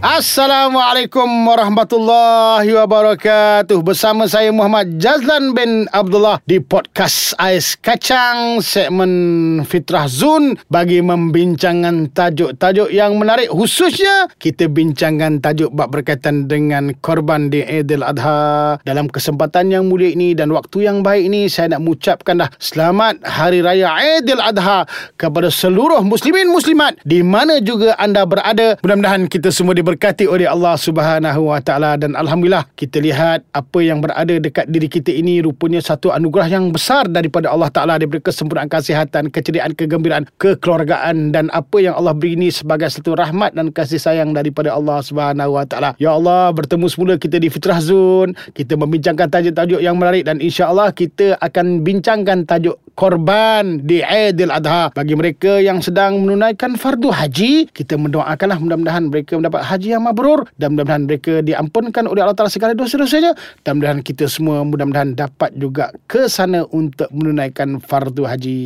Assalamualaikum warahmatullahi wabarakatuh. Bersama saya Muhammad Jazlan bin Abdullah Di podcast Ais Kacang Segmen Fitrah Zun Bagi membincangkan tajuk-tajuk yang menarik. Khususnya kita bincangkan tajuk bab berkaitan dengan korban di Aidil Adha. Dalam kesempatan yang mulia ini dan waktu yang baik ini Saya nak mengucapkan dah Selamat Hari Raya Aidil Adha Kepada seluruh muslimin muslimat Di mana juga anda berada. Mudah-mudahan kita semua diberi diberkati oleh Allah Subhanahu Wa Taala dan alhamdulillah kita lihat apa yang berada dekat diri kita ini rupanya satu anugerah yang besar daripada Allah Taala daripada kesempurnaan kesihatan, keceriaan, kegembiraan, kekeluargaan dan apa yang Allah beri ini sebagai satu rahmat dan kasih sayang daripada Allah Subhanahu Wa Taala. Ya Allah, bertemu semula kita di Fitrah Zone, kita membincangkan tajuk-tajuk yang menarik dan insya-Allah kita akan bincangkan tajuk korban di Aidil Adha. Bagi mereka yang sedang menunaikan fardu haji kita mendoakanlah mudah-mudahan mereka mendapat haji yang mabrur dan mudah-mudahan mereka diampunkan oleh Allah Taala segala dosa-dosanya. Dan mudah-mudahan kita semua mudah-mudahan dapat juga ke sana untuk menunaikan fardu haji.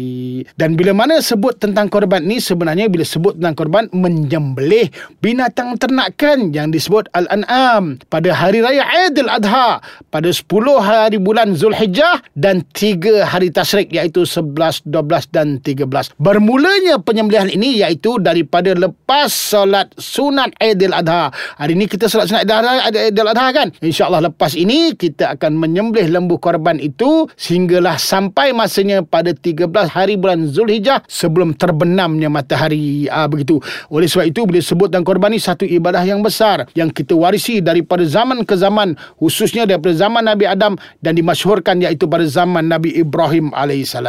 Dan bila mana sebut tentang korban ni sebenarnya bila sebut tentang korban menyembelih binatang ternakan yang disebut al-an'am. Pada hari raya Aidil Adha pada 10 hari bulan Zulhijjah dan 3 hari tasyrik iaitu 11, 12 dan 13. Bermulanya penyembelihan ini iaitu daripada lepas solat sunat Aidil Adha. Hari ini kita solat sunat Aidil Adha kan? InsyaAllah lepas ini kita akan menyembelih lembu korban itu sehinggalah sampai masanya pada 13 hari bulan Zulhijjah sebelum terbenamnya matahari. Ah begitu. Oleh sebab itu boleh sebut dan korban ini satu ibadah yang besar yang kita warisi daripada zaman ke zaman khususnya daripada zaman Nabi Adam dan dimasyhurkan iaitu pada zaman Nabi Ibrahim alaihissalam.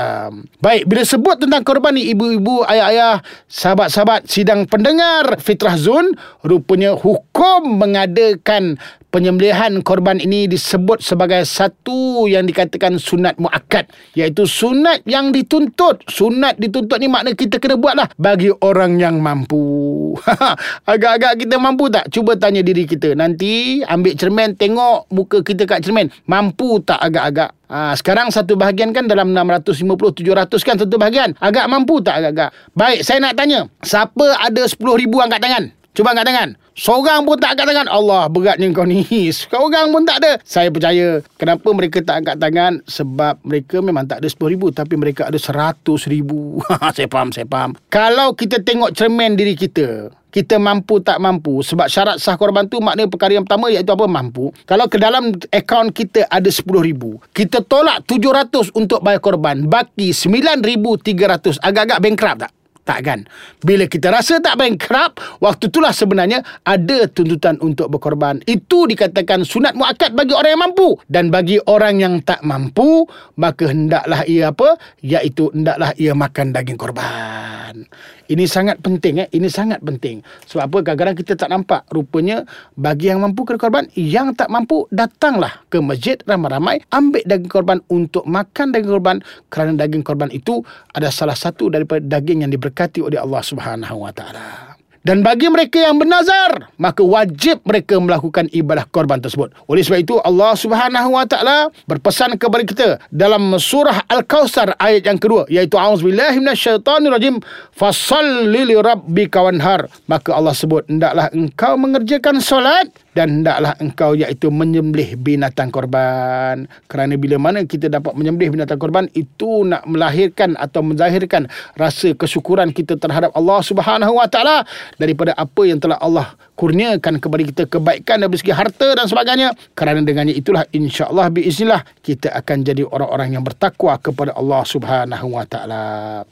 Baik, bila sebut tentang korban ni ibu-ibu, ayah-ayah, sahabat-sahabat sidang pendengar Fitrah Zone, rupanya hukum mengadakan penyembelihan korban ini disebut sebagai satu yang dikatakan sunat muakkad iaitu sunat yang dituntut. Sunat dituntut ni makna kita kena buatlah bagi orang yang mampu. Agak-agak kita mampu tak? Cuba tanya diri kita. Nanti ambil cermin tengok muka kita kat cermin. Mampu tak agak-agak? Ha, sekarang satu bahagian kan dalam 650 700 kan satu bahagian. Agak mampu tak agak-agak? Baik saya nak tanya siapa ada 10,000 angkat tangan? Cuba angkat tangan Seorang pun tak angkat tangan. Allah beratnya kau ni. Seorang pun tak ada. Saya percaya. Kenapa mereka tak angkat tangan? Sebab mereka memang tak ada RM10,000. Tapi mereka ada RM100,000. saya faham, saya faham. Kalau kita tengok cermin diri kita. Kita mampu tak mampu. Sebab syarat sah korban tu maknanya perkara yang pertama iaitu apa? Mampu. Kalau ke dalam akaun kita ada RM10,000. Kita tolak RM700 untuk bayar korban. Baki RM9,300. Agak-agak bankrupt tak? Tak kan? Bila kita rasa tak bankrupt, waktu itulah sebenarnya ada tuntutan untuk berkorban. Itu dikatakan sunat muakkad bagi orang yang mampu. Dan bagi orang yang tak mampu, maka hendaklah ia apa? Iaitu hendaklah ia makan daging korban. Ini sangat penting eh. Ini sangat penting. Sebab apa? Kadang-kadang kita tak nampak. Rupanya bagi yang mampu kena korban, yang tak mampu datanglah ke masjid ramai-ramai ambil daging korban untuk makan daging korban kerana daging korban itu ada salah satu daripada daging yang diberkati oleh Allah Subhanahu Wa Taala. Dan bagi mereka yang bernazar, maka wajib mereka melakukan ibadah korban tersebut. Oleh sebab itu Allah Subhanahu Wa Taala berpesan kepada kita dalam surah Al-Kautsar ayat yang kedua iaitu auzubillahi minasyaitonirrajim fasalli li rabbika wanhar. Maka Allah sebut hendaklah engkau mengerjakan solat dan hendaklah engkau iaitu menyembelih binatang korban. Kerana bila mana kita dapat menyembelih binatang korban itu nak melahirkan atau menzahirkan rasa kesyukuran kita terhadap Allah Subhanahu Wa Taala daripada apa yang telah Allah kurniakan kepada kita kebaikan dari segi harta dan sebagainya. Kerana dengannya itulah insya-Allah biiznillah kita akan jadi orang-orang yang bertakwa kepada Allah Subhanahu Wa Taala.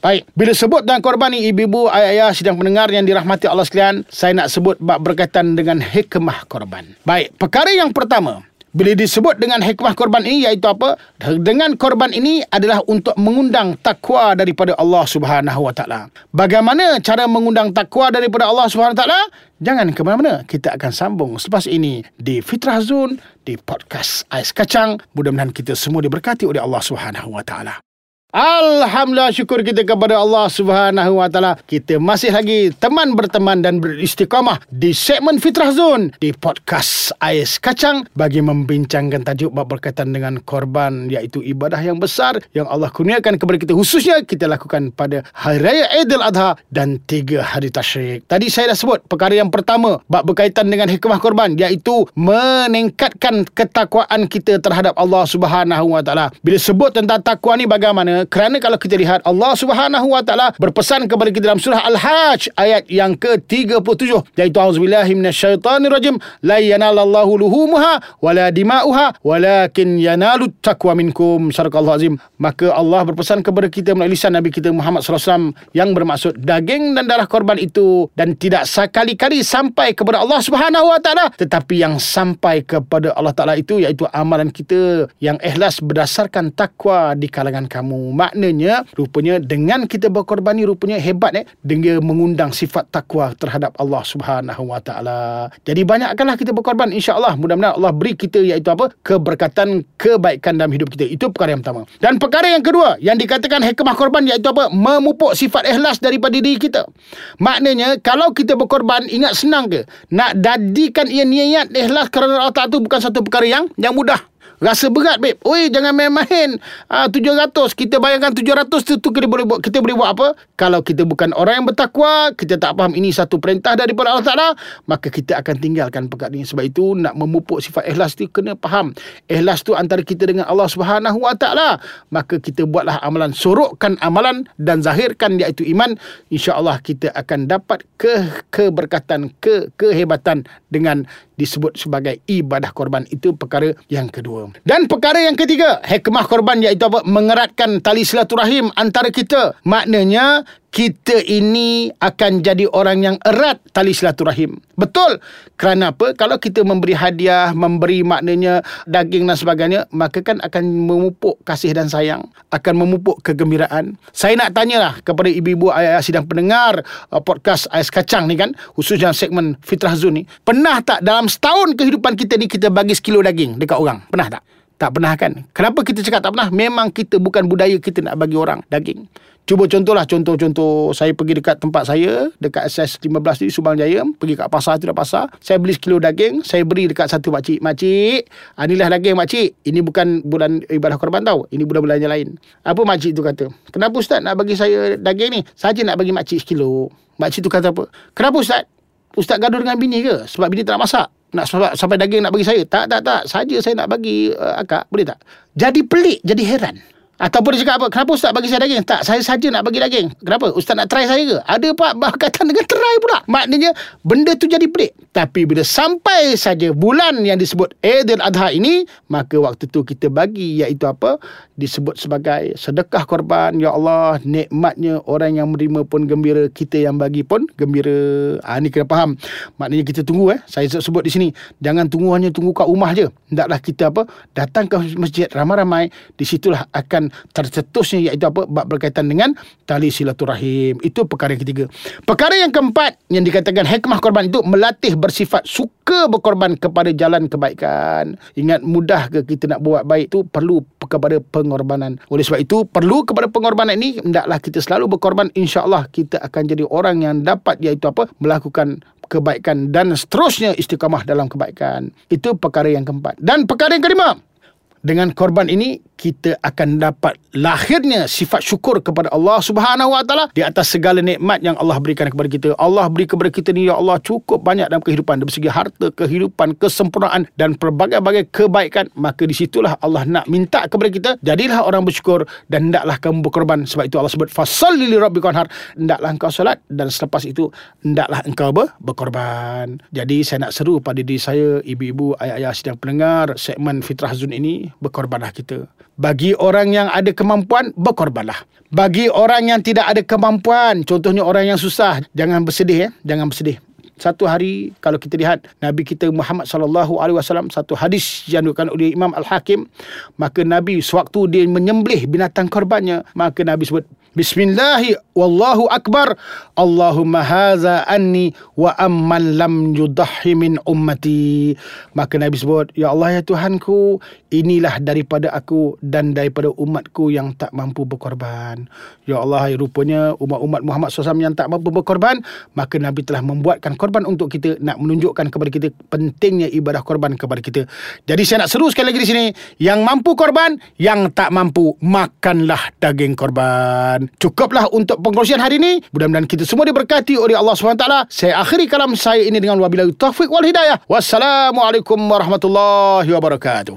Baik, bila sebut dan korban ni ibu-ibu, ayah-ayah sedang pendengar yang dirahmati Allah sekalian, saya nak sebut bab berkaitan dengan hikmah korban korban. Baik, perkara yang pertama, bila disebut dengan hikmah korban ini iaitu apa? Dengan korban ini adalah untuk mengundang takwa daripada Allah Subhanahu Wa Taala. Bagaimana cara mengundang takwa daripada Allah Subhanahu Wa Taala? Jangan ke mana-mana. Kita akan sambung selepas ini di Fitrah Zone di podcast Ais Kacang. Mudah-mudahan kita semua diberkati oleh Allah Subhanahu Wa Taala. Alhamdulillah syukur kita kepada Allah Subhanahu Wa Taala. Kita masih lagi teman berteman dan beristiqamah di segmen Fitrah Zone di podcast Ais Kacang bagi membincangkan tajuk bab berkaitan dengan korban iaitu ibadah yang besar yang Allah kurniakan kepada kita khususnya kita lakukan pada Hari Raya Aidil Adha dan tiga hari tasyrik. Tadi saya dah sebut perkara yang pertama bab berkaitan dengan hikmah korban iaitu meningkatkan ketakwaan kita terhadap Allah Subhanahu Wa Taala. Bila sebut tentang takwa ni bagaimana kerana kalau kita lihat Allah Subhanahu wa taala berpesan kepada kita dalam surah Al-Hajj ayat yang ke-37 iaitu auzubillahi minasyaitonirrajim la yanalallahu luhumuha wala dima'uha walakin yanalut taqwa minkum. Sadaqallahu azim. Maka Allah berpesan kepada kita melalui lisan Nabi kita Muhammad sallallahu alaihi wasallam yang bermaksud daging dan darah korban itu dan tidak sekali-kali sampai kepada Allah Subhanahu wa taala tetapi yang sampai kepada Allah taala itu iaitu amalan kita yang ikhlas berdasarkan takwa di kalangan kamu maknanya rupanya dengan kita berkorban ni rupanya hebat eh dengan mengundang sifat takwa terhadap Allah Subhanahu Wa Taala. Jadi banyakkanlah kita berkorban insya-Allah mudah-mudahan Allah beri kita iaitu apa keberkatan kebaikan dalam hidup kita. Itu perkara yang pertama. Dan perkara yang kedua yang dikatakan hikmah korban iaitu apa memupuk sifat ikhlas daripada diri kita. Maknanya kalau kita berkorban ingat senang ke nak jadikan ia niat ikhlas kerana Allah Taala itu bukan satu perkara yang yang mudah. Rasa berat babe. Oi jangan main-main. Ah 700 kita bayangkan 700 tu, tu kita boleh buat kita boleh buat apa? Kalau kita bukan orang yang bertakwa, kita tak faham ini satu perintah daripada Allah Taala, maka kita akan tinggalkan perkara ini. Sebab itu nak memupuk sifat ikhlas tu kena faham. Ikhlas tu antara kita dengan Allah Subhanahu Wa Taala. Maka kita buatlah amalan, sorokkan amalan dan zahirkan iaitu iman, insya-Allah kita akan dapat ke keberkatan, ke kehebatan dengan disebut sebagai ibadah korban. Itu perkara yang kedua. Dan perkara yang ketiga hikmah korban iaitu apa? Mengeratkan tali silaturahim antara kita. Maknanya kita ini akan jadi orang yang erat tali silaturahim. Betul. Kerana apa? Kalau kita memberi hadiah, memberi maknanya daging dan sebagainya, maka kan akan memupuk kasih dan sayang. Akan memupuk kegembiraan. Saya nak tanyalah kepada ibu-ibu ayah-ayah sidang pendengar uh, podcast Ais Kacang ni kan, khususnya segmen Fitrah Zun ni. Pernah tak dalam setahun kehidupan kita ni kita bagi sekilo daging dekat orang? Pernah tak? Tak pernah kan? Kenapa kita cakap tak pernah? Memang kita bukan budaya kita nak bagi orang daging. Cuba contohlah contoh-contoh. Saya pergi dekat tempat saya dekat SS15 di Subang Jaya pergi kat pasar tidak pasar. Saya beli sekilo daging saya beri dekat satu makcik makcik ah, inilah daging makcik. Ini bukan bulan ibadah korban tau ini bulan-bulan yang lain. Apa makcik tu kata? Kenapa ustaz nak bagi saya daging ni? Saja nak bagi makcik sekilo. Makcik tu kata apa? Kenapa ustaz? Ustaz gaduh dengan bini ke? Sebab bini tak nak masak. Nak sampai daging nak bagi saya. Tak tak tak. Saja saya nak bagi uh, akak. Boleh tak? Jadi pelik jadi heran Ataupun dia cakap apa? Kenapa Ustaz bagi saya daging? Tak, saya saja nak bagi daging. Kenapa? Ustaz nak try saya ke? Ada pak berkaitan dengan try pula. Maknanya, benda tu jadi pelik. Tapi bila sampai saja bulan yang disebut Aidil Adha ini, maka waktu tu kita bagi iaitu apa? Disebut sebagai sedekah korban. Ya Allah, nikmatnya orang yang menerima pun gembira. Kita yang bagi pun gembira. Ha, ini kena faham. Maknanya kita tunggu eh. Saya sebut di sini. Jangan tunggu hanya tunggu kat rumah je. Hendaklah kita apa? Datang ke masjid ramai-ramai. Di situlah akan tercetusnya iaitu apa? Bab berkaitan dengan tali silaturahim. Itu perkara yang ketiga. Perkara yang keempat yang dikatakan hikmah korban itu melatih bersifat suka berkorban kepada jalan kebaikan. Ingat mudah ke kita nak buat baik tu perlu kepada pengorbanan. Oleh sebab itu perlu kepada pengorbanan ini hendaklah kita selalu berkorban. Insyaallah kita akan jadi orang yang dapat iaitu apa? Melakukan kebaikan dan seterusnya istiqamah dalam kebaikan. Itu perkara yang keempat. Dan perkara yang kelima dengan korban ini kita akan dapat lahirnya sifat syukur kepada Allah Subhanahu Wa Taala di atas segala nikmat yang Allah berikan kepada kita. Allah beri kepada kita ni ya Allah cukup banyak dalam kehidupan dari segi harta, kehidupan, kesempurnaan dan pelbagai-bagai kebaikan. Maka di situlah Allah nak minta kepada kita jadilah orang bersyukur dan hendaklah kamu berkorban sebab itu Allah sebut fasalli li rabbika wanhar. Hendaklah engkau solat dan selepas itu hendaklah engkau ber- berkorban. Jadi saya nak seru pada diri saya, ibu-ibu, ayah-ayah sedang pendengar segmen Fitrah Zun ini berkorbanlah kita. Bagi orang yang ada kemampuan, berkorbanlah. Bagi orang yang tidak ada kemampuan, contohnya orang yang susah, jangan bersedih ya, jangan bersedih. satu hari kalau kita lihat Nabi kita Muhammad sallallahu alaihi wasallam satu hadis yang dinukukan oleh Imam Al-Hakim maka Nabi sewaktu dia menyembelih binatang korbannya maka Nabi sebut Bismillahi wallahu akbar. Allahumma haza anni wa amman lam yudahi min ummati. Maka Nabi sebut ya Allah ya Tuhanku inilah daripada aku dan daripada umatku yang tak mampu berkorban. Ya Allah ya rupanya umat-umat Muhammad SAW yang tak mampu berkorban maka Nabi telah membuatkan korban untuk kita nak menunjukkan kepada kita pentingnya ibadah korban kepada kita. Jadi saya nak seru sekali lagi di sini yang mampu korban yang tak mampu makanlah daging korban cukuplah untuk pengkongsian hari ini. Mudah-mudahan kita semua diberkati oleh Allah SWT saya akhiri kalam saya ini dengan wabillahi taufiq wal hidayah. Wassalamualaikum warahmatullahi wabarakatuh